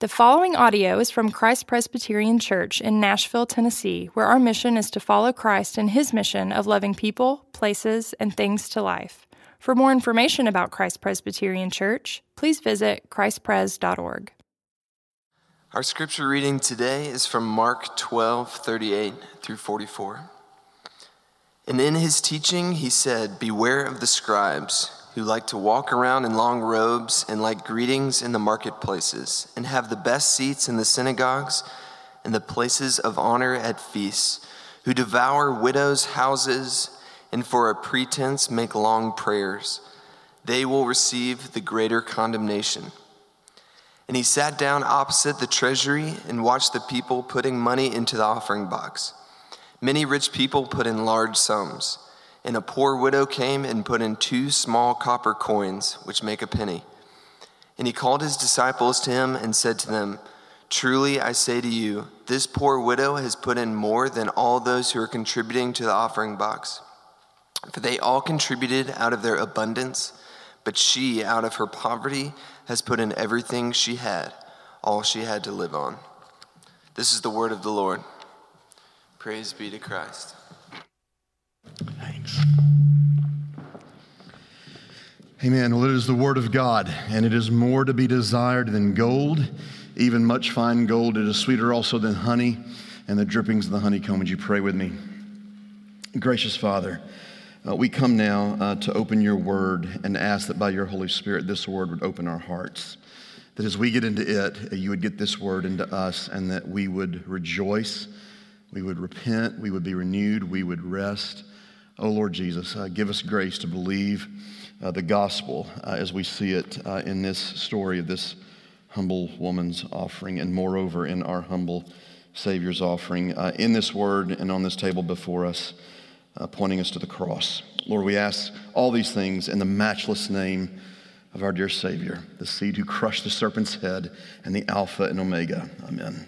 The following audio is from Christ Presbyterian Church in Nashville, Tennessee, where our mission is to follow Christ in his mission of loving people, places, and things to life. For more information about Christ Presbyterian Church, please visit christpres.org. Our scripture reading today is from Mark 12, 38 through 44. And in his teaching, he said, Beware of the scribes who like to walk around in long robes and like greetings in the marketplaces, and have the best seats in the synagogues and the places of honor at feasts, who devour widows' houses and for a pretense make long prayers. They will receive the greater condemnation. And he sat down opposite the treasury and watched the people putting money into the offering box. Many rich people put in large sums. And a poor widow came and put in two small copper coins, which make a penny. And he called his disciples to him and said to them, Truly I say to you, this poor widow has put in more than all those who are contributing to the offering box. For they all contributed out of their abundance, but she, out of her poverty, has put in everything she had, all she had to live on. This is the word of the Lord. Praise be to Christ. Amen. Well, it is the Word of God, and it is more to be desired than gold, even much fine gold. It is sweeter also than honey and the drippings of the honeycomb. Would you pray with me? Gracious Father, uh, we come now uh, to open your Word and ask that by your Holy Spirit, this Word would open our hearts. That as we get into it, you would get this Word into us, and that we would rejoice, we would repent, we would be renewed, we would rest Oh, Lord Jesus, uh, give us grace to believe uh, the gospel uh, as we see it uh, in this story of this humble woman's offering, and moreover, in our humble Savior's offering, uh, in this word and on this table before us, uh, pointing us to the cross. Lord, we ask all these things in the matchless name of our dear Savior, the seed who crushed the serpent's head and the Alpha and Omega. Amen.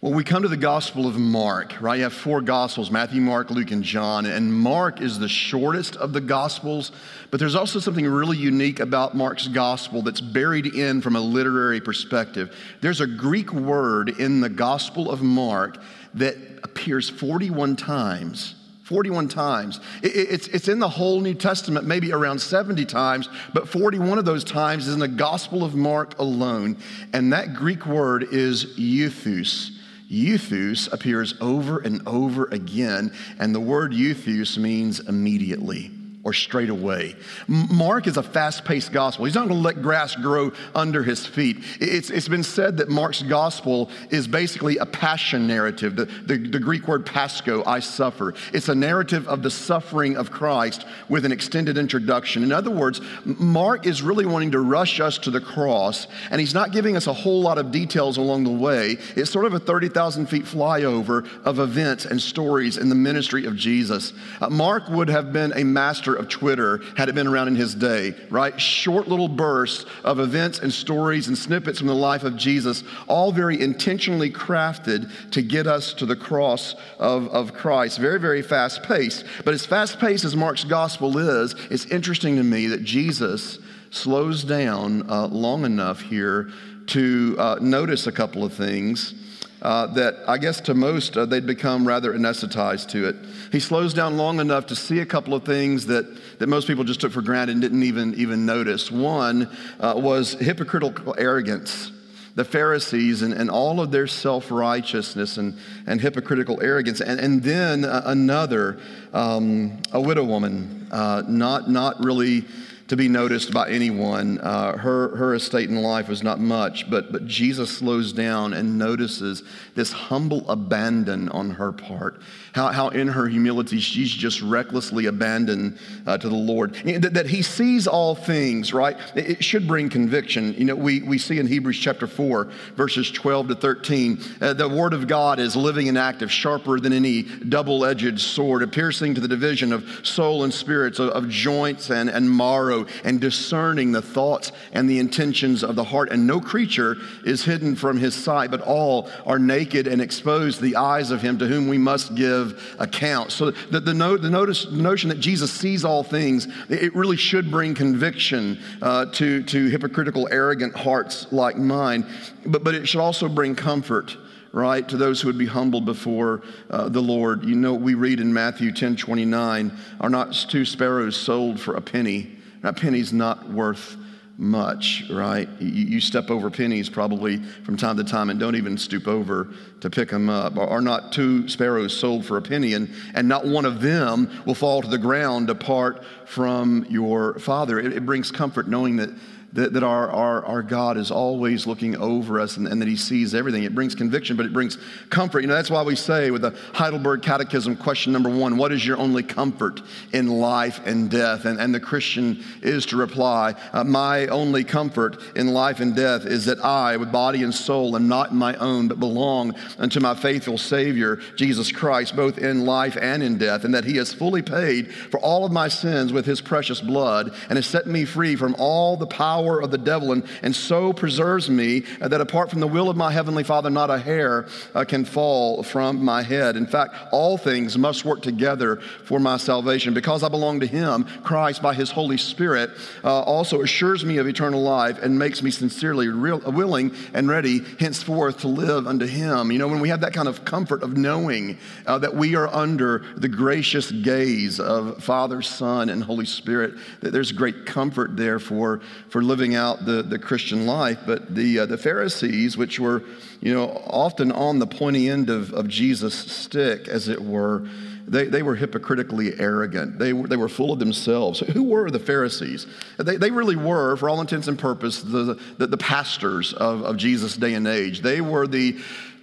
Well, we come to the Gospel of Mark, right? You have four Gospels Matthew, Mark, Luke, and John. And Mark is the shortest of the Gospels, but there's also something really unique about Mark's Gospel that's buried in from a literary perspective. There's a Greek word in the Gospel of Mark that appears 41 times. 41 times. It's, it's in the whole New Testament, maybe around 70 times, but 41 of those times is in the Gospel of Mark alone. And that Greek word is euthus. Euthus appears over and over again, and the word euthus means immediately or straight away. Mark is a fast paced gospel. He's not going to let grass grow under his feet. It's, it's been said that Mark's gospel is basically a passion narrative. The, the, the Greek word pasco, I suffer. It's a narrative of the suffering of Christ with an extended introduction. In other words, Mark is really wanting to rush us to the cross, and he's not giving us a whole lot of details along the way. It's sort of a 30,000 feet flyover of events and stories in the ministry of Jesus. Uh, Mark would have been a master of Twitter had it been around in his day, right? Short little bursts of events and stories and snippets from the life of Jesus, all very intentionally crafted to get us to the cross of, of Christ. Very, very fast paced. But as fast paced as Mark's gospel is, it's interesting to me that Jesus slows down uh, long enough here to uh, notice a couple of things uh, that I guess to most uh, they'd become rather anesthetized to it. He slows down long enough to see a couple of things that, that most people just took for granted and didn't even, even notice. One uh, was hypocritical arrogance. The Pharisees and, and all of their self righteousness and, and hypocritical arrogance. And, and then uh, another, um, a widow woman, uh, not, not really to be noticed by anyone. Uh, her, her estate in life was not much, but, but Jesus slows down and notices this humble abandon on her part. How, how in her humility, she's just recklessly abandoned uh, to the Lord. That, that, he sees all things, right? It, should bring conviction. You know, we, we see in Hebrews chapter 4, verses 12 to 13, uh, the word of God is living and active, sharper than any double edged sword, piercing to the division of soul and spirits, of, of joints and, and marrow and discerning the thoughts and the intentions of the heart. And no creature is hidden from his sight, but all are naked and exposed the eyes of him to whom we must give account. So the, the, no, the, notice, the notion that Jesus sees all things, it really should bring conviction uh, to, to hypocritical, arrogant hearts like mine, but, but it should also bring comfort right, to those who would be humbled before uh, the Lord. You know, we read in Matthew 10 29, are not two sparrows sold for a penny? A penny's not worth much, right? You, step over pennies probably from time to time and don't even stoop over to pick them up. Are not two sparrows sold for a penny, and, and not one of them will fall to the ground apart from your Father? It, it brings comfort knowing that that, that our, our, our God is always looking over us and, and, that He sees everything. It brings conviction, but it brings comfort. You know, that's why we say with the Heidelberg Catechism, question number one, what is your only comfort in life and death? And, and the Christian is to reply, uh, my only comfort in life and death is that I, with body and soul, am not my own, but belong unto my faithful Savior, Jesus Christ, both in life and in death, and that He has fully paid for all of my sins with His precious blood and has set me free from all the power power of the devil, and, and so preserves me that apart from the will of my heavenly Father, not a hair uh, can fall from my head. In fact, all things must work together for my salvation. Because I belong to Him, Christ, by His Holy Spirit, uh, also assures me of eternal life and makes me sincerely real, willing and ready henceforth to live unto Him. You know, when we have that kind of comfort of knowing uh, that we are under the gracious gaze of Father, Son, and Holy Spirit, that there's great comfort there for, for living out the, the Christian life. But the, uh, the Pharisees, which were, you know, often on the pointy end of, of Jesus' stick, as it were, they, they were hypocritically arrogant. They were, they were full of themselves. Who were the Pharisees? They, they really were, for all intents and purposes, the, the, the pastors of, of Jesus' day and age. They were the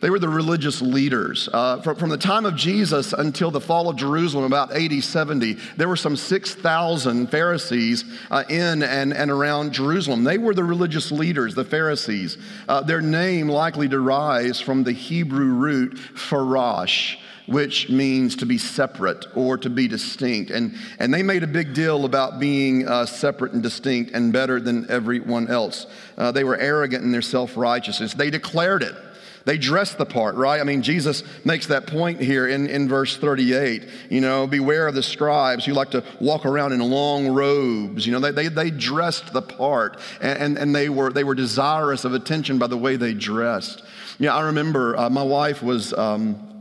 they were the religious leaders. Uh, from, from, the time of Jesus until the fall of Jerusalem, about AD 70, there were some 6,000 Pharisees uh, in and, and around Jerusalem. They were the religious leaders, the Pharisees. Uh, their name likely derives from the Hebrew root farash which means to be separate or to be distinct. And, and they made a big deal about being uh, separate and distinct and better than everyone else. Uh, they were arrogant in their self righteousness. They declared it. They dressed the part, right? I mean, Jesus makes that point here in, in verse 38. You know, beware of the scribes who like to walk around in long robes. You know, they, they, they dressed the part and, and, and they, were, they were desirous of attention by the way they dressed. Yeah, I remember uh, my wife was. Um,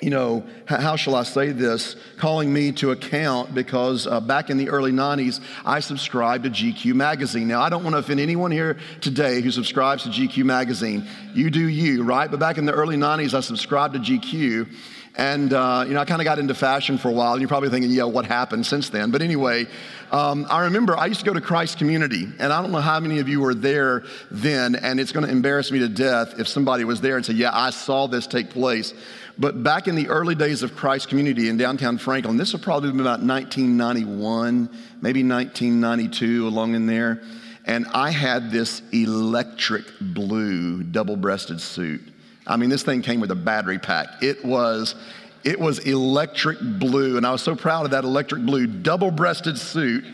you know, how shall I say this, calling me to account because uh, back in the early 90s, I subscribed to GQ magazine. Now, I don't want to offend anyone here today who subscribes to GQ magazine. You do you, right? But back in the early 90s, I subscribed to GQ. And, uh, you know, I kind of got into fashion for a while. And you're probably thinking, yeah, what happened since then? But anyway, um, I remember I used to go to Christ Community. And I don't know how many of you were there then. And it's going to embarrass me to death if somebody was there and said, yeah, I saw this take place. But back in the early days of Christ Community in downtown Franklin, this would probably be about 1991, maybe 1992, along in there. And I had this electric blue double breasted suit. I mean, this thing came with a battery pack. It was. It was electric blue, and I was so proud of that electric blue double breasted suit.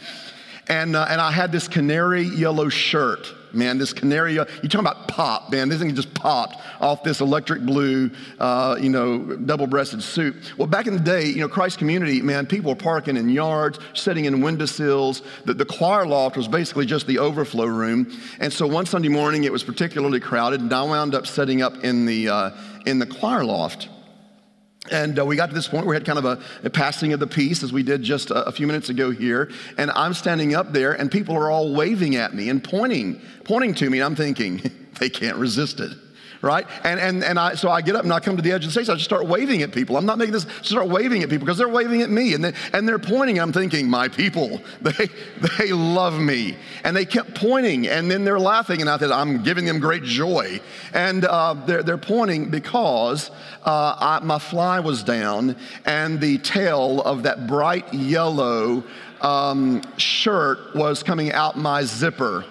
And, uh, and I had this canary yellow shirt man. This canary, you talking about pop, man. This thing just popped off this electric blue, uh, you know, double-breasted suit. Well, back in the day, you know, Christ Community, man, people were parking in yards, sitting in windowsills. The, the choir loft was basically just the overflow room. And so one Sunday morning, it was particularly crowded, and I wound up setting up in the uh, in the choir loft. And uh, we got to this point where we had kind of a, a passing of the peace, as we did just a, a, few minutes ago here. And I'm standing up there, and people are all waving at me and pointing, pointing to me. And I'm thinking, they can't resist it right? And, and, and I, so I get up and I come to the edge of the stage. I just start waving at people. I'm not making this, start waving at people because they're waving at me and, they, and they're pointing. I'm thinking, my people, they, they love me. And they kept pointing and then they're laughing and I said, I'm giving them great joy. And uh, they're, they're pointing because uh, I, my fly was down and the tail of that bright yellow um, shirt was coming out my zipper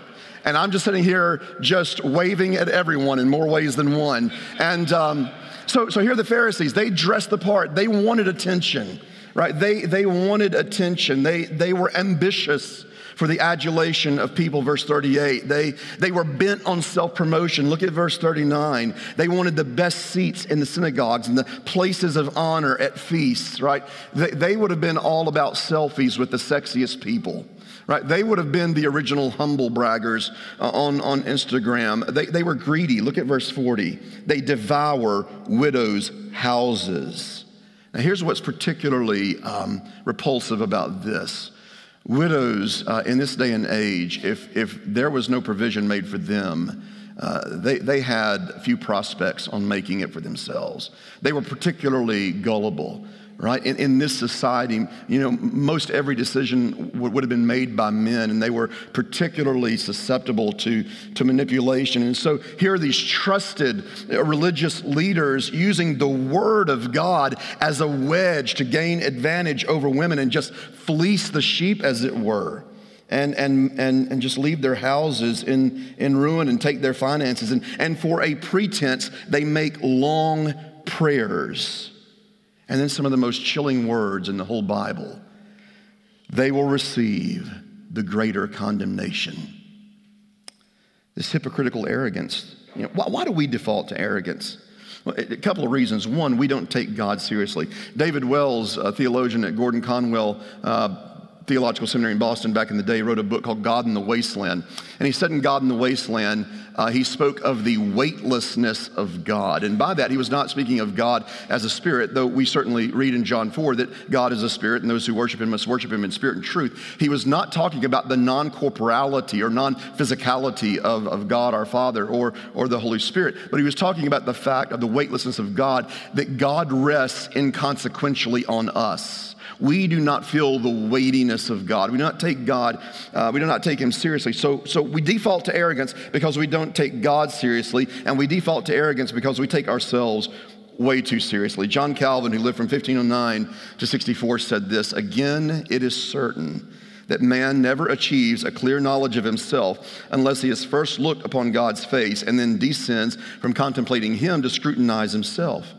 and I'm just sitting here just waving at everyone in more ways than one. And um, so, so here are the Pharisees. They dressed the part. They wanted attention, right? They, they wanted attention. They, they were ambitious for the adulation of people, verse 38. They, they were bent on self promotion. Look at verse 39. They wanted the best seats in the synagogues and the places of honor at feasts, right? They, they would have been all about selfies with the sexiest people right? They would have been the original humble braggers uh, on, on Instagram. They, they were greedy. Look at verse 40. They devour widows' houses. Now, here's what's particularly um, repulsive about this. Widows uh, in this day and age, if, if there was no provision made for them, uh, they, they had few prospects on making it for themselves. They were particularly gullible right? In, in, this society, you know, most every decision would, would, have been made by men, and they were particularly susceptible to, to manipulation. And so here are these trusted uh, religious leaders using the word of God as a wedge to gain advantage over women and just fleece the sheep, as it were. And, and, and, and just leave their houses in, in ruin and take their finances. And, and for a pretense, they make long prayers and then some of the most chilling words in the whole Bible they will receive the greater condemnation. This hypocritical arrogance. You know, why, why do we default to arrogance? Well, a couple of reasons. One, we don't take God seriously. David Wells, a theologian at Gordon Conwell uh, Theological Seminary in Boston back in the day, wrote a book called God in the Wasteland. And he said in God in the Wasteland, uh, he spoke of the weightlessness of God. And by that, he was not speaking of God as a spirit, though we certainly read in John 4 that God is a spirit and those who worship him must worship him in spirit and truth. He was not talking about the non corporality or non physicality of, of God our Father or, or the Holy Spirit, but he was talking about the fact of the weightlessness of God, that God rests inconsequentially on us we do not feel the weightiness of God. We do not take God, uh, we do not take Him seriously. So, so we default to arrogance because we don't take God seriously, and we default to arrogance because we take ourselves way too seriously. John Calvin, who lived from 1509 to 64, said this Again, it is certain that man never achieves a clear knowledge of himself unless he has first looked upon God's face and then descends from contemplating him to scrutinize himself.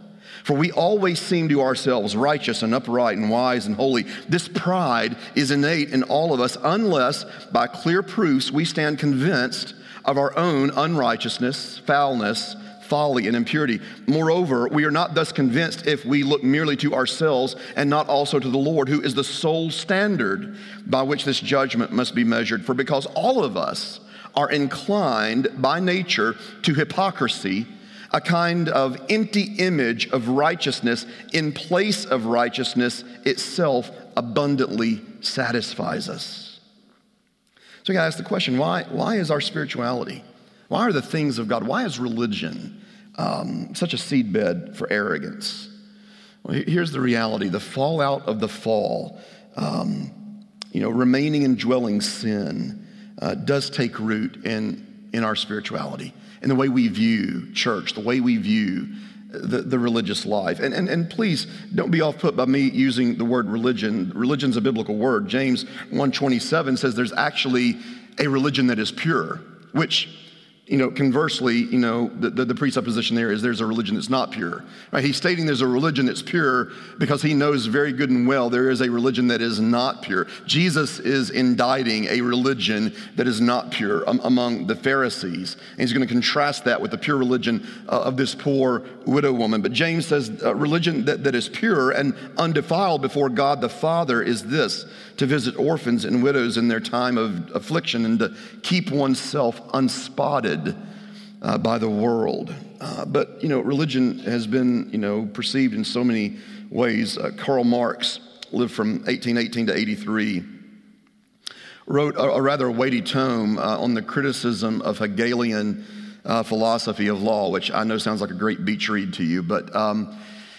For we always seem to ourselves righteous and upright and wise and holy. This pride is innate in all of us unless by clear proofs we stand convinced of our own unrighteousness, foulness, folly, and impurity. Moreover, we are not thus convinced if we look merely to ourselves and not also to the Lord, who is the sole standard by which this judgment must be measured. For because all of us are inclined by nature to hypocrisy, a kind of empty image of righteousness in place of righteousness itself abundantly satisfies us. So, we got to ask the question why, why is our spirituality, why are the things of God, why is religion um, such a seedbed for arrogance? Well, here's the reality the fallout of the fall, um, you know, remaining in dwelling sin, uh, does take root in, in our spirituality in the way we view church, the way we view the, the religious life. And, and, and please don't be off put by me using the word religion. Religion's a biblical word. James 127 says there's actually a religion that is pure, which you know, conversely, you know, the, the, the, presupposition there is there's a religion that's not pure. Right? He's stating there's a religion that's pure because he knows very good and well there is a religion that is not pure. Jesus is indicting a religion that is not pure among the Pharisees. And he's going to contrast that with the pure religion uh, of this poor widow woman. But James says uh, religion that, that is pure and undefiled before God the Father is this to visit orphans and widows in their time of affliction and to keep oneself unspotted uh, by the world. Uh, but, you know, religion has been, you know, perceived in so many ways. Uh, Karl Marx lived from 1818 to 83 wrote a, a rather weighty tome uh, on the criticism of Hegelian uh, philosophy of law, which I know sounds like a great beach read to you, but um,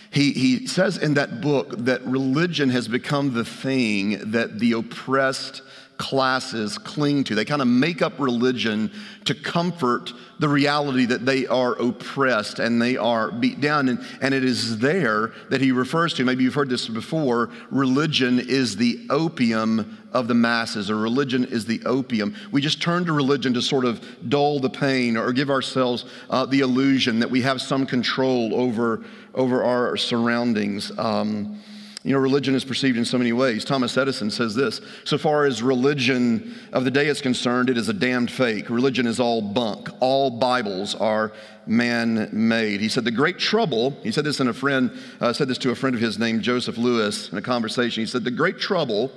he, he says in that book that religion has become the thing that the oppressed classes cling to. They kind of make up religion to comfort the reality that they are oppressed and they are beat down. And, and it is there that he refers to, maybe you've heard this before, religion is the opium of the masses, or religion is the opium. We just turn to religion to sort of dull the pain or give ourselves uh, the illusion that we have some control over, over our surroundings. Um, You know, religion is perceived in so many ways. Thomas Edison says this so far as religion of the day is concerned, it is a damned fake. Religion is all bunk. All Bibles are man made. He said, The great trouble, he said this in a friend, uh, said this to a friend of his named Joseph Lewis in a conversation. He said, The great trouble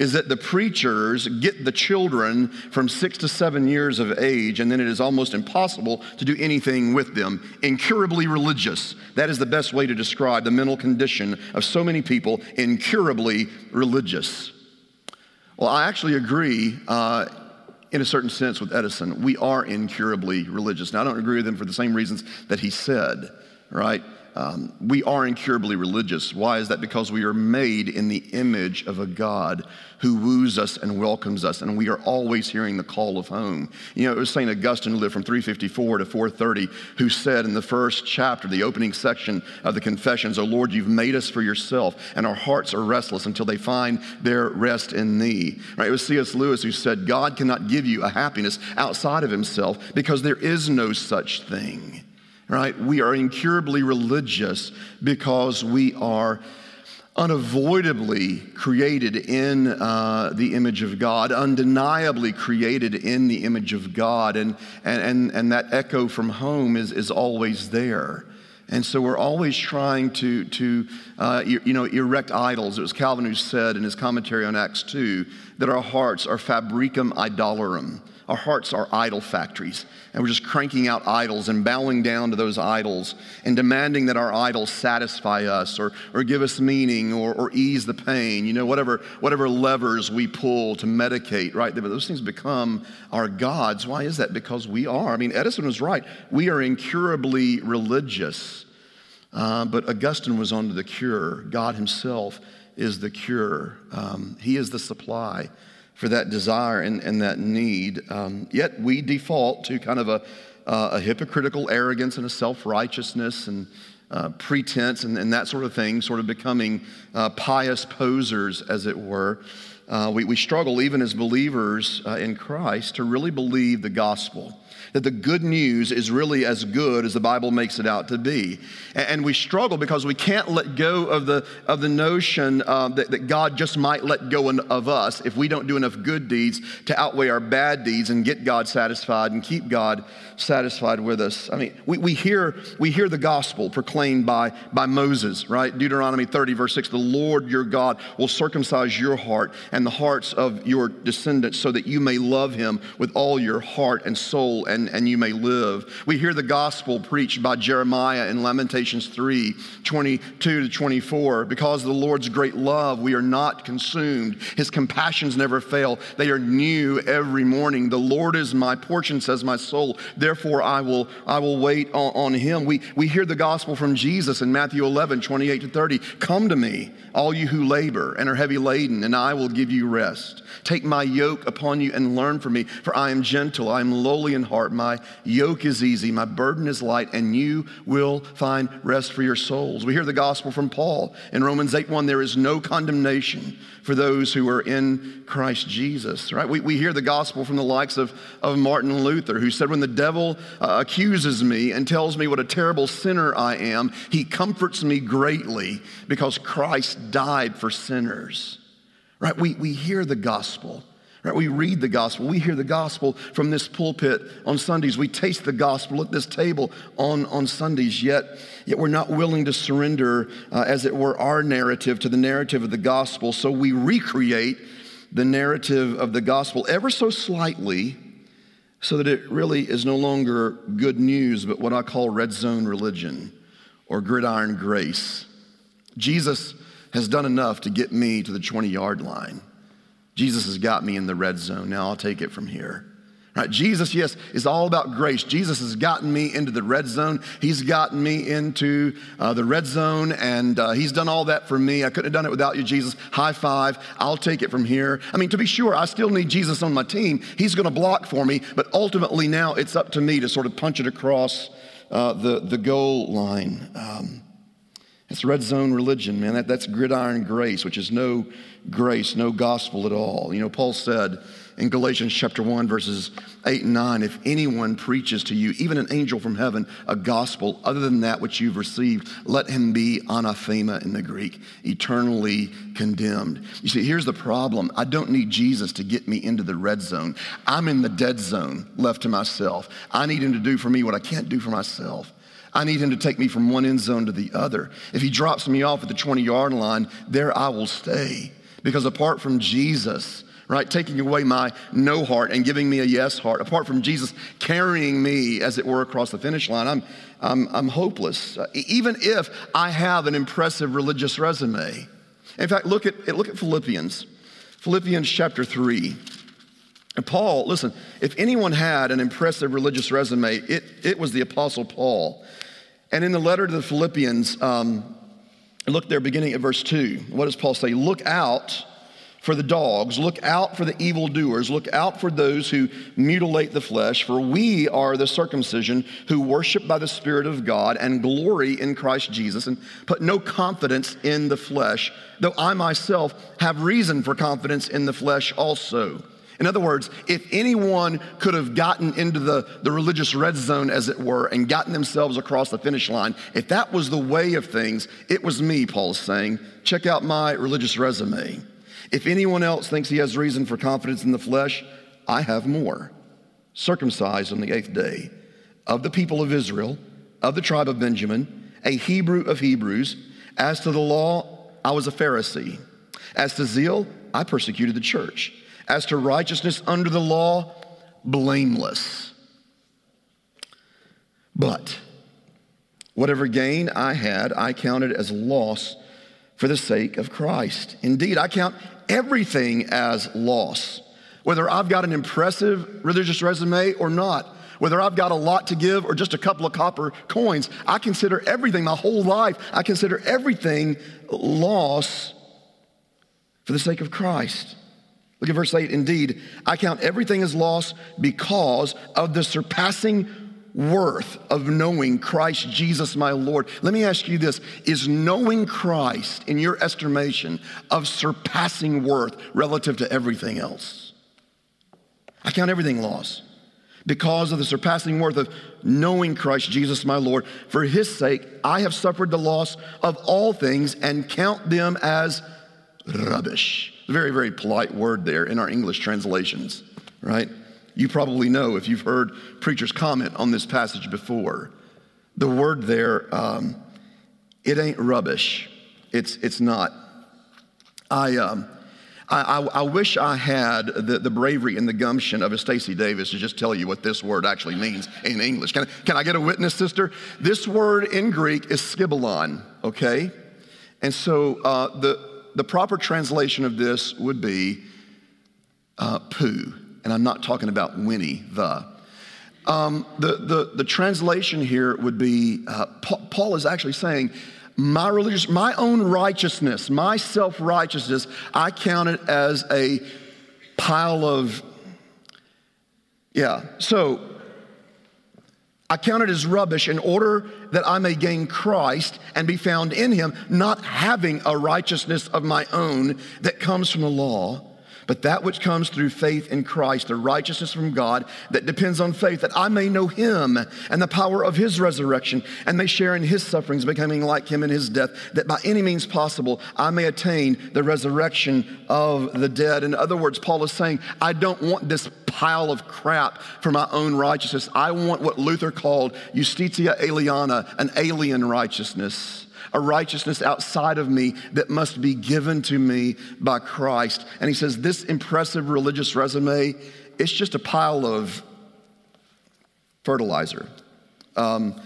is that the preachers get the children from six to seven years of age, and then it is almost impossible to do anything with them. Incurably religious. That is the best way to describe the mental condition of so many people, incurably religious. Well, I actually agree. Uh, in a certain sense, with Edison, we are incurably religious. Now, I don't agree with him for the same reasons that he said, right? Um, we are incurably religious. Why is that? Because we are made in the image of a God who woos us and welcomes us, and we are always hearing the call of home. You know, it was St. Augustine who lived from 354 to 430, who said in the first chapter, the opening section of the Confessions, O Lord, you've made us for yourself, and our hearts are restless until they find their rest in thee. Right? It was C.S. Lewis who said, God cannot give you a happiness outside of himself because there is no such thing right? We are incurably religious because we are unavoidably created in uh, the image of God, undeniably created in the image of God, and, and, and, that echo from home is, is always there. And so we're always trying to, to uh, you, you know, erect idols. It was Calvin who said in his commentary on Acts 2 that our hearts are fabricum idolorum. Our hearts are idol factories, and we're just cranking out idols and bowing down to those idols and demanding that our idols satisfy us or, or give us meaning or, or ease the pain, you know, whatever, whatever levers we pull to medicate, right? But those things become our gods. Why is that? Because we are. I mean, Edison was right. We are incurably religious. Uh, but Augustine was onto the cure. God Himself is the cure, um, He is the supply for that desire and, and that need. Um, yet we default to kind of a, uh, a hypocritical arrogance and a self righteousness and uh, pretense and, and, that sort of thing, sort of becoming uh, pious posers, as it were. Uh, we, we struggle, even as believers uh, in Christ, to really believe the gospel that the good news is really as good as the Bible makes it out to be. And we struggle because we can't let go of the, of the notion uh, that, that God just might let go of us if we don't do enough good deeds to outweigh our bad deeds and get God satisfied and keep God satisfied with us. I mean, we, we, hear, we hear the gospel proclaimed by, by Moses, right? Deuteronomy 30, verse 6 The Lord your God will circumcise your heart and the hearts of your descendants so that you may love him with all your heart and soul and, and you may live. We hear the gospel preached by Jeremiah in Lamentations 3 22 to 24. Because of the Lord's great love, we are not consumed. His compassions never fail, they are new every morning. The Lord is my portion, says my soul. Therefore, I will, I will wait on, on him. We, we hear the gospel from Jesus in Matthew 11 28 to 30. Come to me, all you who labor and are heavy laden, and I will give you rest. Take my yoke upon you and learn from me, for I am gentle, I am lowly in heart. My yoke is easy, my burden is light, and you will find rest for your souls. We hear the gospel from Paul in Romans 8 1. There is no condemnation for those who are in Christ Jesus, right? We, we hear the gospel from the likes of, of Martin Luther, who said, When the devil uh, accuses me and tells me what a terrible sinner I am, he comforts me greatly because Christ died for sinners. Right? We, we hear the gospel. Right? We read the gospel. We hear the gospel from this pulpit on Sundays. We taste the gospel at this table on, on Sundays, yet, yet we're not willing to surrender, uh, as it were, our narrative to the narrative of the gospel. So we recreate the narrative of the gospel ever so slightly so that it really is no longer good news, but what I call red zone religion or gridiron grace. Jesus has done enough to get me to the 20 yard line. Jesus has got me in the red zone. Now I'll take it from here. Right? Jesus, yes, is all about grace. Jesus has gotten me into the red zone. He's gotten me into uh, the red zone, and uh, He's done all that for me. I couldn't have done it without you, Jesus. High five. I'll take it from here. I mean, to be sure, I still need Jesus on my team. He's going to block for me, but ultimately now it's up to me to sort of punch it across uh, the, the goal line. Um, It's red zone religion, man. That, that's gridiron grace, which is no grace, no gospel at all. You know, Paul said in Galatians chapter 1, verses 8 and 9, if anyone preaches to you, even an angel from heaven, a gospel other than that which you've received, let him be anathema in the Greek, eternally condemned. You see, here's the problem I don't need Jesus to get me into the red zone. I'm in the dead zone, left to myself. I need him to do for me what I can't do for myself. I need him to take me from one end zone to the other. If he drops me off at the 20 yard line, there I will stay. Because apart from Jesus, right, taking away my no heart and giving me a yes heart, apart from Jesus carrying me, as it were, across the finish line, I'm, I'm, I'm hopeless. even if I have an impressive religious resume. In fact, look at, look at Philippians, Philippians chapter 3. And Paul, listen, if anyone had an impressive religious resume, it, it was the Apostle Paul. And in the letter to the Philippians, um, look there beginning at verse 2. What does Paul say? Look out for the dogs, look out for the evildoers, look out for those who mutilate the flesh, for we are the circumcision who worship by the Spirit of God and glory in Christ Jesus and put no confidence in the flesh, though I myself have reason for confidence in the flesh also. In other words, if anyone could have gotten into the, the religious red zone, as it were, and gotten themselves across the finish line, if that was the way of things, it was me, Paul is saying. Check out my religious resume. If anyone else thinks he has reason for confidence in the flesh, I have more. Circumcised on the eighth day, of the people of Israel, of the tribe of Benjamin, a Hebrew of Hebrews. As to the law, I was a Pharisee. As to zeal, I persecuted the church. As to righteousness under the law, blameless. But whatever gain I had, I counted as loss for the sake of Christ. Indeed, I count everything as loss, whether I've got an impressive religious resume or not. Whether I've got a lot to give or just a couple of copper coins, I consider everything, my whole life, I consider everything loss for the sake of Christ. Look at verse 8. Indeed, I count everything as loss because of the surpassing worth of knowing Christ Jesus my Lord. Let me ask you this Is knowing Christ, in your estimation, of surpassing worth relative to everything else? I count everything loss because of the surpassing worth of knowing Christ Jesus my Lord. For his sake, I have suffered the loss of all things and count them as rubbish very, very polite word there in our English translations, right? You probably know if you've heard preachers comment on this passage before. The word there, um, it ain't rubbish. It's, it's not. I, um, I, I, I, wish I had the, the bravery and the gumption of a Stacy Davis to just tell you what this word actually means in English. Can I, can I get a witness, sister? This word in Greek is skibalon, okay? And so uh, the, the proper translation of this would be uh, poo. And I'm not talking about Winnie the. Um, the, the, the translation here would be uh, Paul is actually saying, my religious, my own righteousness, my self righteousness, I count it as a pile of, yeah. So I count it as rubbish in order that I may gain Christ and be found in him, not having a righteousness of my own that comes from the law but that which comes through faith in Christ, the righteousness from God that depends on faith, that I may know him and the power of his resurrection, and may share in his sufferings, becoming like him in his death, that by any means possible I may attain the resurrection of the dead. In other words, Paul is saying, I don't want this pile of crap for my own righteousness. I want what Luther called justitia aliena, an alien righteousness a righteousness outside of me that must be given to me by Christ. And he says, This impressive religious resume, it's just a pile of fertilizer. Um,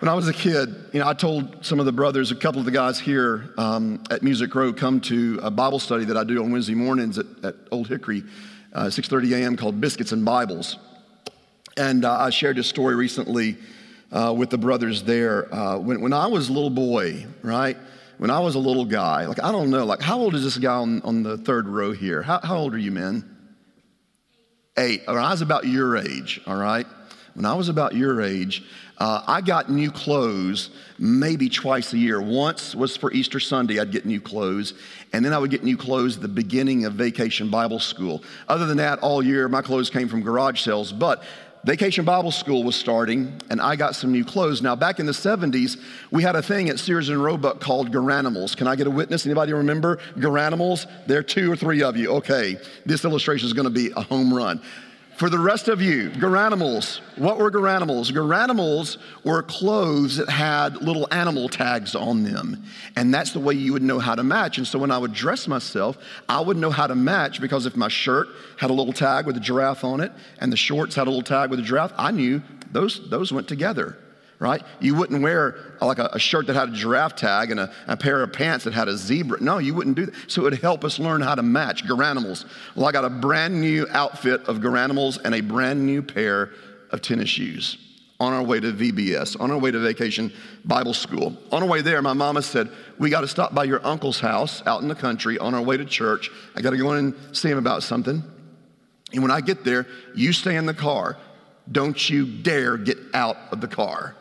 when I was a kid, you know, I told some of the brothers, a couple of the guys here um, at Music Row, come to a Bible study that I do on Wednesday mornings at, at Old Hickory, uh, 6:30 a.m. called Biscuits and Bibles. And uh, I shared this story recently uh, with the brothers there. Uh, when, when I was a little boy, right? When I was a little guy, like, I don't know, like, how old is this guy on, on the third row here? How, how old are you, men? Eight. All right, I was about your age, all right? When I was about your age, uh, I got new clothes maybe twice a year. Once was for Easter Sunday, I'd get new clothes, and then I would get new clothes at the beginning of vacation Bible school. Other than that, all year, my clothes came from garage sales. But Vacation Bible School was starting, and I got some new clothes. Now, back in the 70s, we had a thing at Sears and Roebuck called Garanimals. Can I get a witness? Anybody remember Garanimals? There are two or three of you. Okay, this illustration is going to be a home run. For the rest of you, Garanimals, what were Garanimals? Garanimals were clothes that had little animal tags on them. And that's the way you would know how to match. And so when I would dress myself, I would know how to match because if my shirt had a little tag with a giraffe on it and the shorts had a little tag with a giraffe, I knew those, those went together right? You wouldn't wear like a, a shirt that had a giraffe tag and a, a, pair of pants that had a zebra. No, you wouldn't do that. So it would help us learn how to match Garanimals. Well, I got a brand new outfit of Garanimals and a brand new pair of tennis shoes on our way to VBS, on our way to vacation Bible school. On our way there, my mama said, We got to stop by your uncle's house out in the country on our way to church. I got to go in and see him about something. And when I get there, you stay in the car. Don't you dare get out of the car.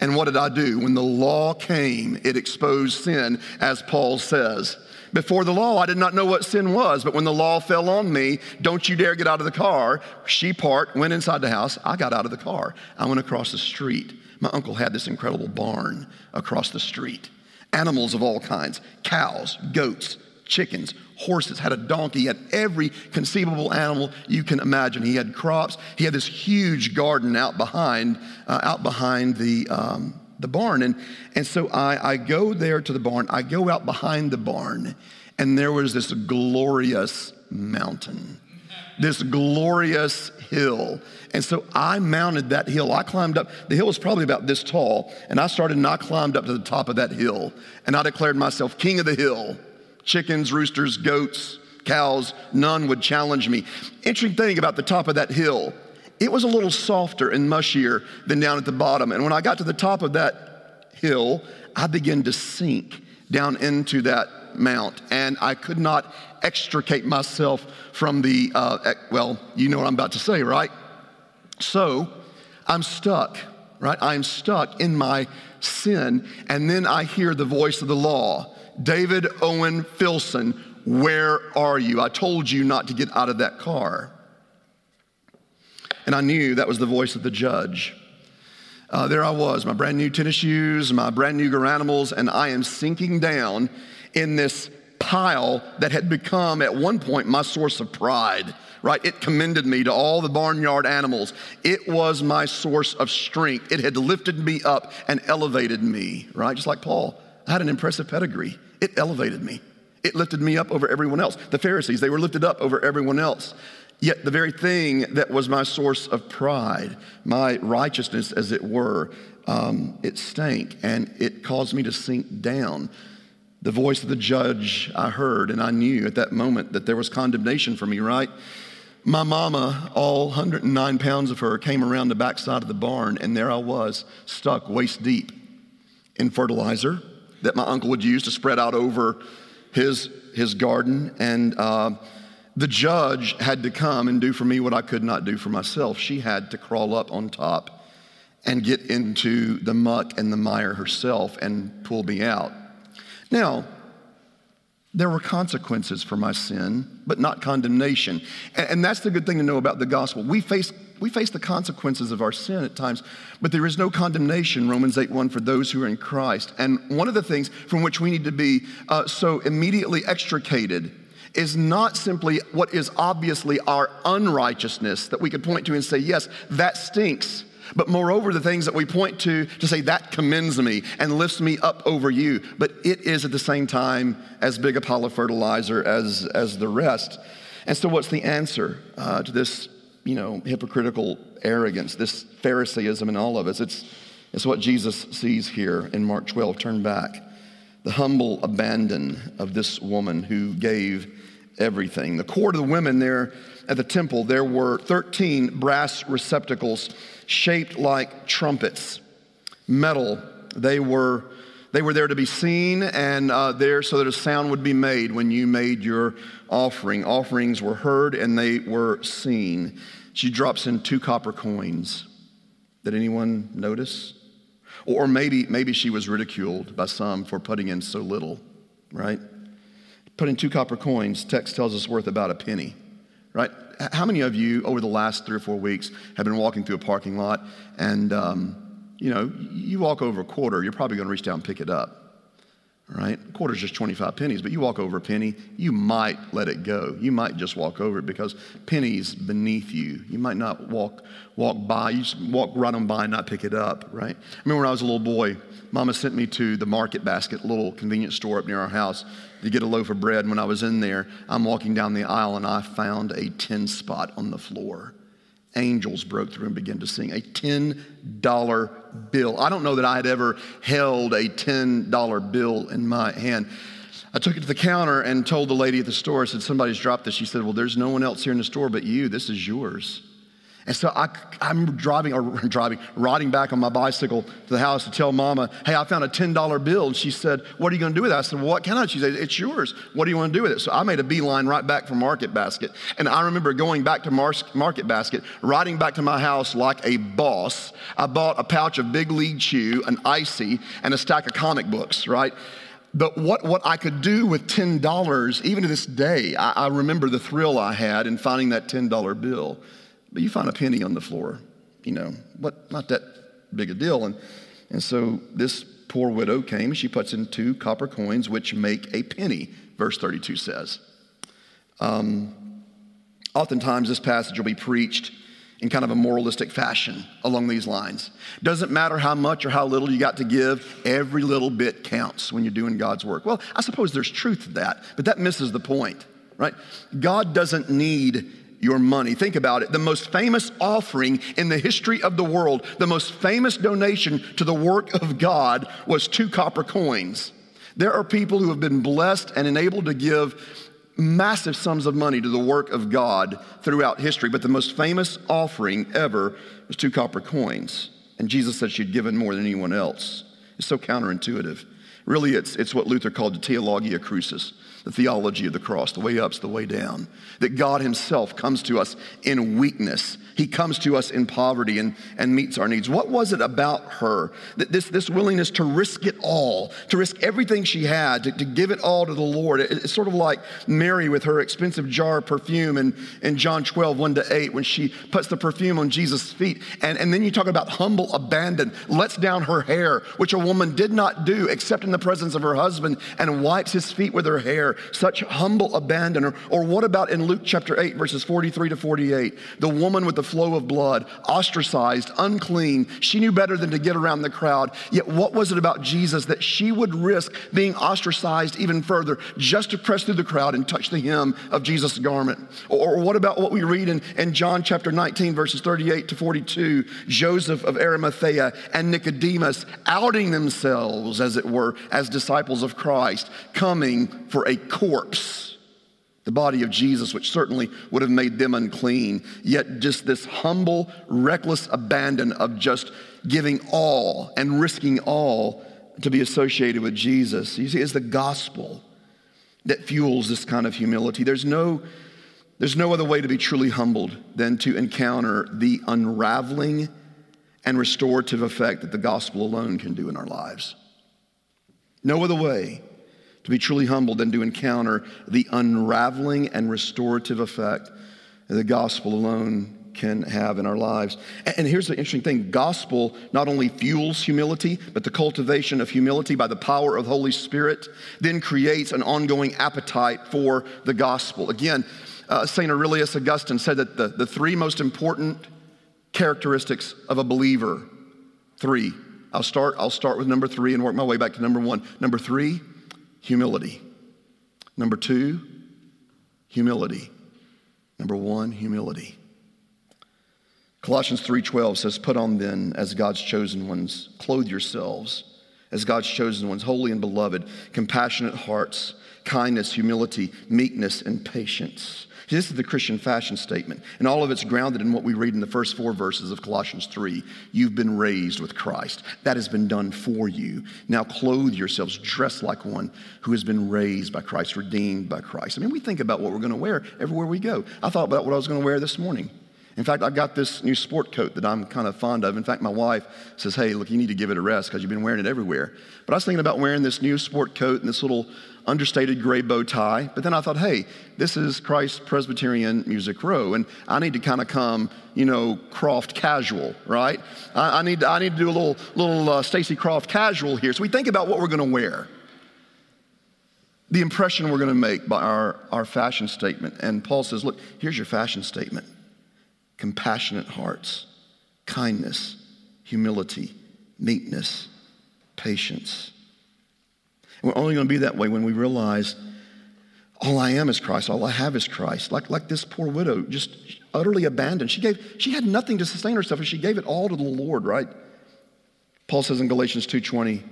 And what did I do? When the law came, it exposed sin, as Paul says. Before the law, I did not know what sin was, but when the law fell on me, don't you dare get out of the car. She parked, went inside the house. I got out of the car. I went across the street. My uncle had this incredible barn across the street. Animals of all kinds cows, goats, chickens, horses, had a donkey, had every conceivable animal you can imagine. He had crops. He had this huge garden out behind, uh, out behind the, um, the barn. And, and so I, I go there to the barn. I go out behind the barn, and there was this glorious mountain, this glorious hill. And so I mounted that hill. I climbed up. The hill was probably about this tall. And I started and I climbed up to the top of that hill. And I declared myself king of the hill chickens, roosters, goats, cows, none would challenge me. Interesting thing about the top of that hill, it was a little softer and mushier than down at the bottom. And when I got to the top of that hill, I began to sink down into that mount, and I could not extricate myself from the, uh, well, you know what I'm about to say, right? So I'm stuck, right? I'm stuck in my sin, and then I hear the voice of the law David Owen Filson, where are you? I told you not to get out of that car. And I knew that was the voice of the judge. Uh, there I was, my brand new tennis shoes, my brand new Garanimals, and I am sinking down in this pile that had become at one point my source of pride, right? It commended me to all the barnyard animals. It was my source of strength. It had lifted me up and elevated me, right? Just like Paul. I had an impressive pedigree. It elevated me. It lifted me up over everyone else. The Pharisees, they were lifted up over everyone else. Yet the very thing that was my source of pride, my righteousness, as it were, um, it stank and it caused me to sink down. The voice of the judge I heard, and I knew at that moment that there was condemnation for me, right? My mama, all 109 pounds of her, came around the backside of the barn, and there I was, stuck waist deep in fertilizer that my uncle would use to spread out over his, his garden. And uh, the judge had to come and do for me what I could not do for myself. She had to crawl up on top and get into the muck and the mire herself and pull me out. Now, there were consequences for my sin, but not condemnation. And that's the good thing to know about the gospel. We face we face the consequences of our sin at times, but there is no condemnation, Romans 8 1, for those who are in Christ. And one of the things from which we need to be uh, so immediately extricated is not simply what is obviously our unrighteousness that we could point to and say, yes, that stinks. But moreover, the things that we point to to say that commends me and lifts me up over you, but it is at the same time as big a pile of fertilizer as, as the rest. And so, what's the answer uh, to this you know, hypocritical arrogance, this Pharisaism in all of us. It's, it's what Jesus sees here in Mark 12. Turn back. The humble abandon of this woman who gave everything. The court of the women there at the temple, there were 13 brass receptacles shaped like trumpets, metal. They were they were there to be seen and uh, there so that a sound would be made when you made your offering. Offerings were heard and they were seen. She drops in two copper coins. Did anyone notice? Or maybe, maybe she was ridiculed by some for putting in so little, right? Putting two copper coins, text tells us worth about a penny, right? How many of you over the last three or four weeks have been walking through a parking lot and, um, you know, you walk over a quarter, you're probably going to reach down and pick it up right? A quarter's just 25 pennies, but you walk over a penny, you might let it go. You might just walk over it because pennies beneath you. You might not walk walk by, you just walk right on by and not pick it up, right? I remember when I was a little boy, Mama sent me to the Market Basket, little convenience store up near our house, to get a loaf of bread. And when I was in there, I'm walking down the aisle and I found a 10 spot on the floor angels broke through and began to sing. A $10 bill. I don't know that I had ever held a $10 bill in my hand. I took it to the counter and told the lady at the store, I said, Somebody's dropped this. She said, Well, there's no one else here in the store but you. This is yours. And so I, am driving, or driving, riding back on my bicycle to the house to tell mama, hey, I found a $10 bill. And she said, what are you going to do with that? I said, well, what can I? She said, it's yours. What do you want to do with it? So I made a beeline right back from Market Basket. And I remember going back to Market Basket, riding back to my house like a boss. I bought a pouch of Big League Chew, an icy, and a stack of comic books, right? But what, what I could do with $10, even to this day, I, I remember the thrill I had in finding that $10 bill. But you find a penny on the floor, you know, what, not that big a deal. And, and so this poor widow came, and she puts in two copper coins, which make a penny, verse 32 says. Um, oftentimes, this passage will be preached in kind of a moralistic fashion along these lines. Doesn't matter how much or how little you got to give, every little bit counts when you're doing God's work. Well, I suppose there's truth to that, but that misses the point, right? God doesn't need your money. Think about it. The most famous offering in the history of the world, the most famous donation to the work of God was two copper coins. There are people who have been blessed and enabled to give massive sums of money to the work of God throughout history, but the most famous offering ever was two copper coins. And Jesus said she'd given more than anyone else. It's so counterintuitive. Really, it's, it's what Luther called the theologia crucis the theology of the cross, the way up's the way down. That God Himself comes to us in weakness. He comes to us in poverty and, and meets our needs. What was it about her? That this, this willingness to risk it all, to risk everything she had, to, to give it all to the Lord. It, it's sort of like Mary with her expensive jar of perfume in, in John 12, 1 to 8, when she puts the perfume on Jesus' feet. And, and then you talk about humble abandon, lets down her hair, which a woman did not do except in the presence of her husband, and wipes his feet with her hair such humble abandon. Or, or what about in Luke chapter 8, verses 43 to 48? The woman with the flow of blood, ostracized, unclean. She knew better than to get around the crowd. Yet, what was it about Jesus that she would risk being ostracized even further just to press through the crowd and touch the hem of Jesus' garment? Or, or what about what we read in, in John chapter 19, verses 38 to 42? Joseph of Arimathea and Nicodemus outing themselves, as it were, as disciples of Christ, coming for a corpse, the body of Jesus, which certainly would have made them unclean. Yet, just this humble, reckless abandon of just giving all and risking all to be associated with Jesus. You see, it's the gospel that fuels this kind of humility. There's no, there's no other way to be truly humbled than to encounter the unraveling and restorative effect that the gospel alone can do in our lives. No other way to be truly humbled than to encounter the unraveling and restorative effect that the gospel alone can have in our lives. And here's the interesting thing gospel not only fuels humility, but the cultivation of humility by the power of the Holy Spirit then creates an ongoing appetite for the gospel. Again, uh, St. Aurelius Augustine said that the, the three most important characteristics of a believer, three. I'll start, I'll start with number three and work my way back to number one. Number three, humility. Number two, humility. Number one, humility. Colossians 3:12 says, "Put on then as God's chosen ones, clothe yourselves as God's chosen ones, holy and beloved, compassionate hearts, kindness, humility, meekness, and patience." This is the Christian fashion statement, and all of it's grounded in what we read in the first four verses of Colossians 3. You've been raised with Christ. That has been done for you. Now clothe yourselves, dress like one who has been raised by Christ, redeemed by Christ. I mean, we think about what we're going to wear everywhere we go. I thought about what I was going to wear this morning. In fact, I've got this new sport coat that I'm kind of fond of. In fact, my wife says, Hey, look, you need to give it a rest because you've been wearing it everywhere. But I was thinking about wearing this new sport coat and this little understated gray bow tie. But then I thought, hey, this is Christ Presbyterian Music Row, and I need to kind of come, you know, Croft casual, right? I, I need, I need to do a little, little uh, Stacy Croft casual here. So we think about what we're going to wear, the impression we're going to make by our, our fashion statement. And Paul says, look, here's your fashion statement compassionate hearts, kindness, humility, meekness, patience. We're only going to be that way when we realize all I am is Christ, all I have is Christ. Like, like this poor widow, just utterly abandoned. She gave, she had nothing to sustain herself, and she gave it all to the Lord, right? Paul says in Galatians 2:20,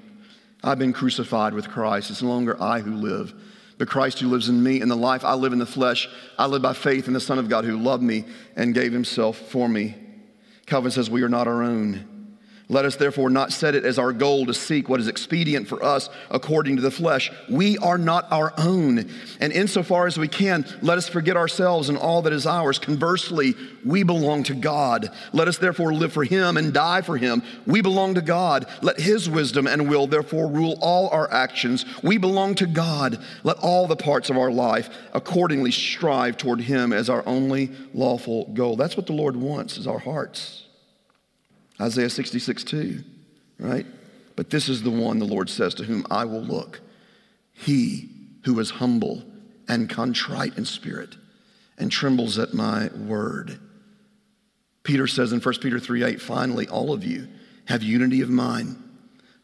I've been crucified with Christ. It's no longer I who live, but Christ who lives in me. In the life I live in the flesh, I live by faith in the Son of God who loved me and gave himself for me. Calvin says, We are not our own. Let us therefore not set it as our goal to seek what is expedient for us according to the flesh. We are not our own. And insofar as we can, let us forget ourselves and all that is ours. Conversely, we belong to God. Let us therefore live for Him and die for Him. We belong to God. Let His wisdom and will therefore rule all our actions. We belong to God. Let all the parts of our life accordingly strive toward Him as our only lawful goal. That's what the Lord wants, is our hearts. Isaiah 66, 2, right? But this is the one the Lord says to whom I will look. He who is humble and contrite in spirit and trembles at my word. Peter says in 1 Peter 3 8, finally, all of you have unity of mind,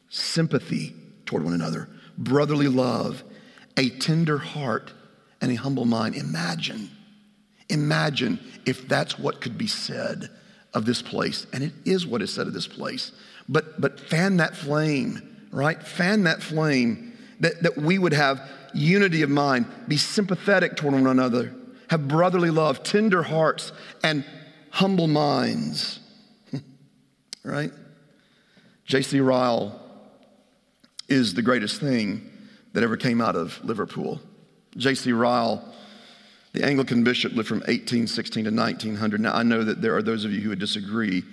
sympathy toward one another, brotherly love, a tender heart, and a humble mind. Imagine, imagine if that's what could be said of this place. And it is what is said of this place. But, but fan that flame, right? Fan that flame that, that we would have unity of mind, be sympathetic toward one another, have brotherly love, tender hearts, and humble minds. right? J.C. Ryle is the greatest thing that ever came out of Liverpool. J.C. Ryle the Anglican bishop lived from 1816 to 1900. Now, I know that there are those of you who would disagree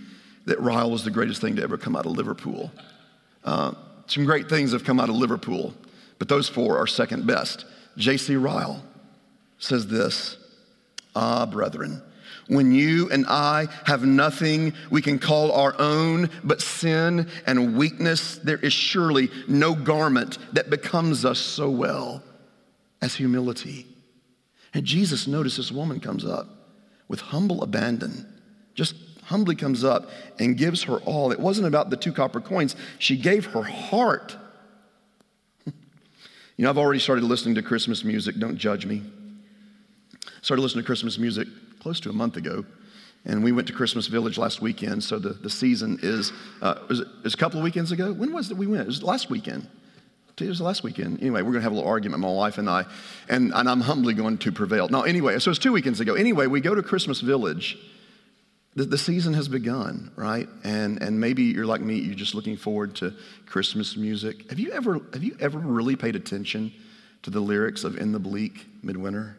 that Ryle was the greatest thing to ever come out of Liverpool. Uh, some great things have come out of Liverpool, but those four are second best. J.C. Ryle says this Ah, brethren, when you and I have nothing we can call our own but sin and weakness, there is surely no garment that becomes us so well as humility. And Jesus noticed this woman comes up with humble abandon, just humbly comes up and gives her all. It wasn't about the two copper coins, she gave her heart. you know, I've already started listening to Christmas music. Don't judge me. Started listening to Christmas music close to a month ago. And we went to Christmas Village last weekend. So the, the season is, uh, was it, was a couple of weekends ago? When was it we went? It was last weekend. It was last weekend. Anyway, we're going to have a little argument, my wife and I, and, and I'm humbly going to prevail. No, anyway, so it's two weekends ago. Anyway, we go to Christmas Village. The, the season has begun, right? And, and maybe you're like me, you're just looking forward to Christmas music. Have you ever, have you ever really paid attention to the lyrics of In the Bleak Midwinter?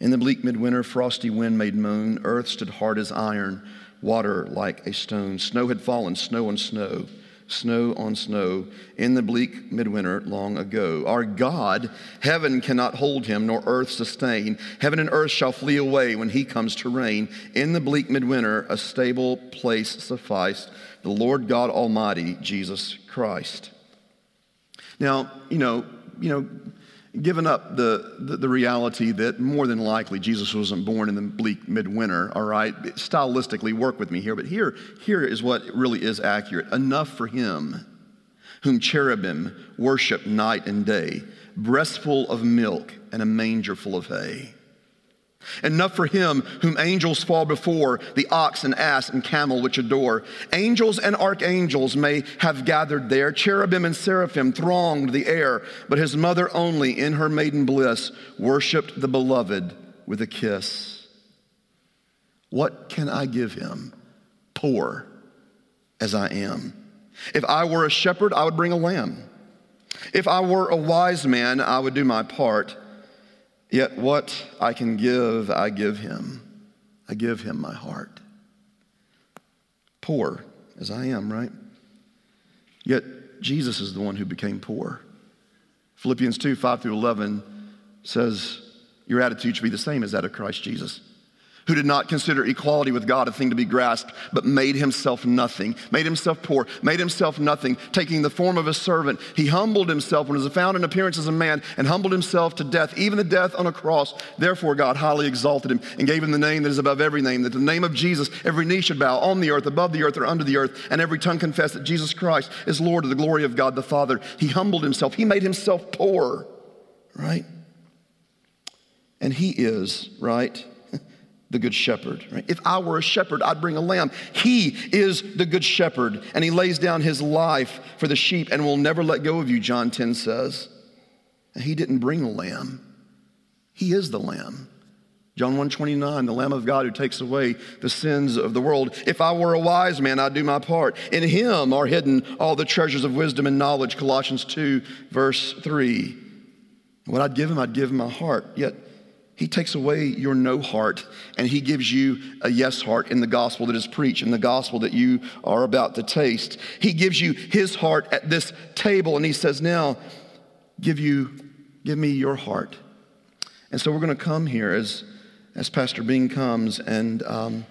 In the bleak midwinter, frosty wind made moan, earth stood hard as iron, water like a stone. Snow had fallen, snow on snow snow on snow in the bleak midwinter long ago. Our God, heaven cannot hold him, nor earth sustain. Heaven and earth shall flee away when he comes to reign. In the bleak midwinter, a stable place sufficed the Lord God Almighty, Jesus Christ. Now, you know, you know, given up the, the, the, reality that more than likely Jesus wasn't born in the bleak midwinter, all right? Stylistically, work with me here, but here, here is what really is accurate. Enough for him whom cherubim worship night and day, breastful of milk and a manger full of hay. Enough for him whom angels fall before, the ox and ass and camel which adore. Angels and archangels may have gathered there, cherubim and seraphim thronged the air, but his mother only in her maiden bliss worshiped the beloved with a kiss. What can I give him, poor as I am? If I were a shepherd, I would bring a lamb. If I were a wise man, I would do my part. Yet what I can give, I give him I give him my heart. Poor as I am, right? Yet Jesus is the one who became poor. Philippians 2 5 through 11 says, Your attitude should be the same as that of Christ Jesus who did not consider equality with God a thing to be grasped, but made himself nothing, made himself poor, made himself nothing, taking the form of a servant. He humbled himself when he was found in appearance as a man and humbled himself to death, even the death on a cross. Therefore, God highly exalted him and gave him the name that is above every name, that the name of Jesus every knee should bow on the earth, above the earth, or under the earth, and every tongue confess that Jesus Christ is Lord of the glory of God the Father. He humbled himself, he made himself poor, right? And he is, right? The good shepherd. Right? If I were a shepherd, I'd bring a lamb. He is the good shepherd, and he lays down his life for the sheep and will never let go of you, John 10 says. And he didn't bring a lamb. He is the lamb. John 129, the Lamb of God who takes away the sins of the world. If I were a wise man, I'd do my part. In him are hidden all the treasures of wisdom and knowledge, Colossians 2, verse 3. What I'd give him, I'd give him my heart. Yet he takes away your no heart and he gives you a yes heart in the gospel that is preached, in the gospel that you are about to taste. He gives you his heart at this table and he says, Now, give you, give me your heart. And so we're going to come here as, as Pastor Bing comes and um,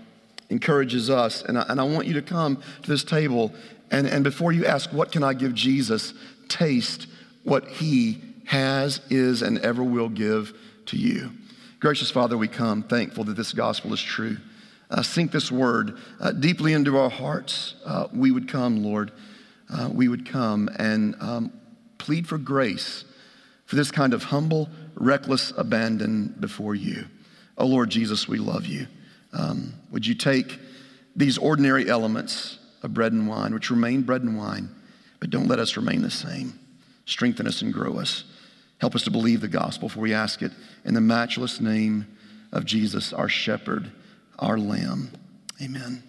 encourages us. And I, and I want you to come to this table and, and before you ask, What can I give Jesus? taste what he has, is, and ever will give to you. Gracious Father, we come thankful that this gospel is true. Uh, sink this word uh, deeply into our hearts. Uh, we would come, Lord. Uh, we would come and um, plead for grace for this kind of humble, reckless abandon before you. Oh, Lord Jesus, we love you. Um, would you take these ordinary elements of bread and wine, which remain bread and wine, but don't let us remain the same? Strengthen us and grow us. Help us to believe the gospel, for we ask it in the matchless name of Jesus, our shepherd, our lamb. Amen.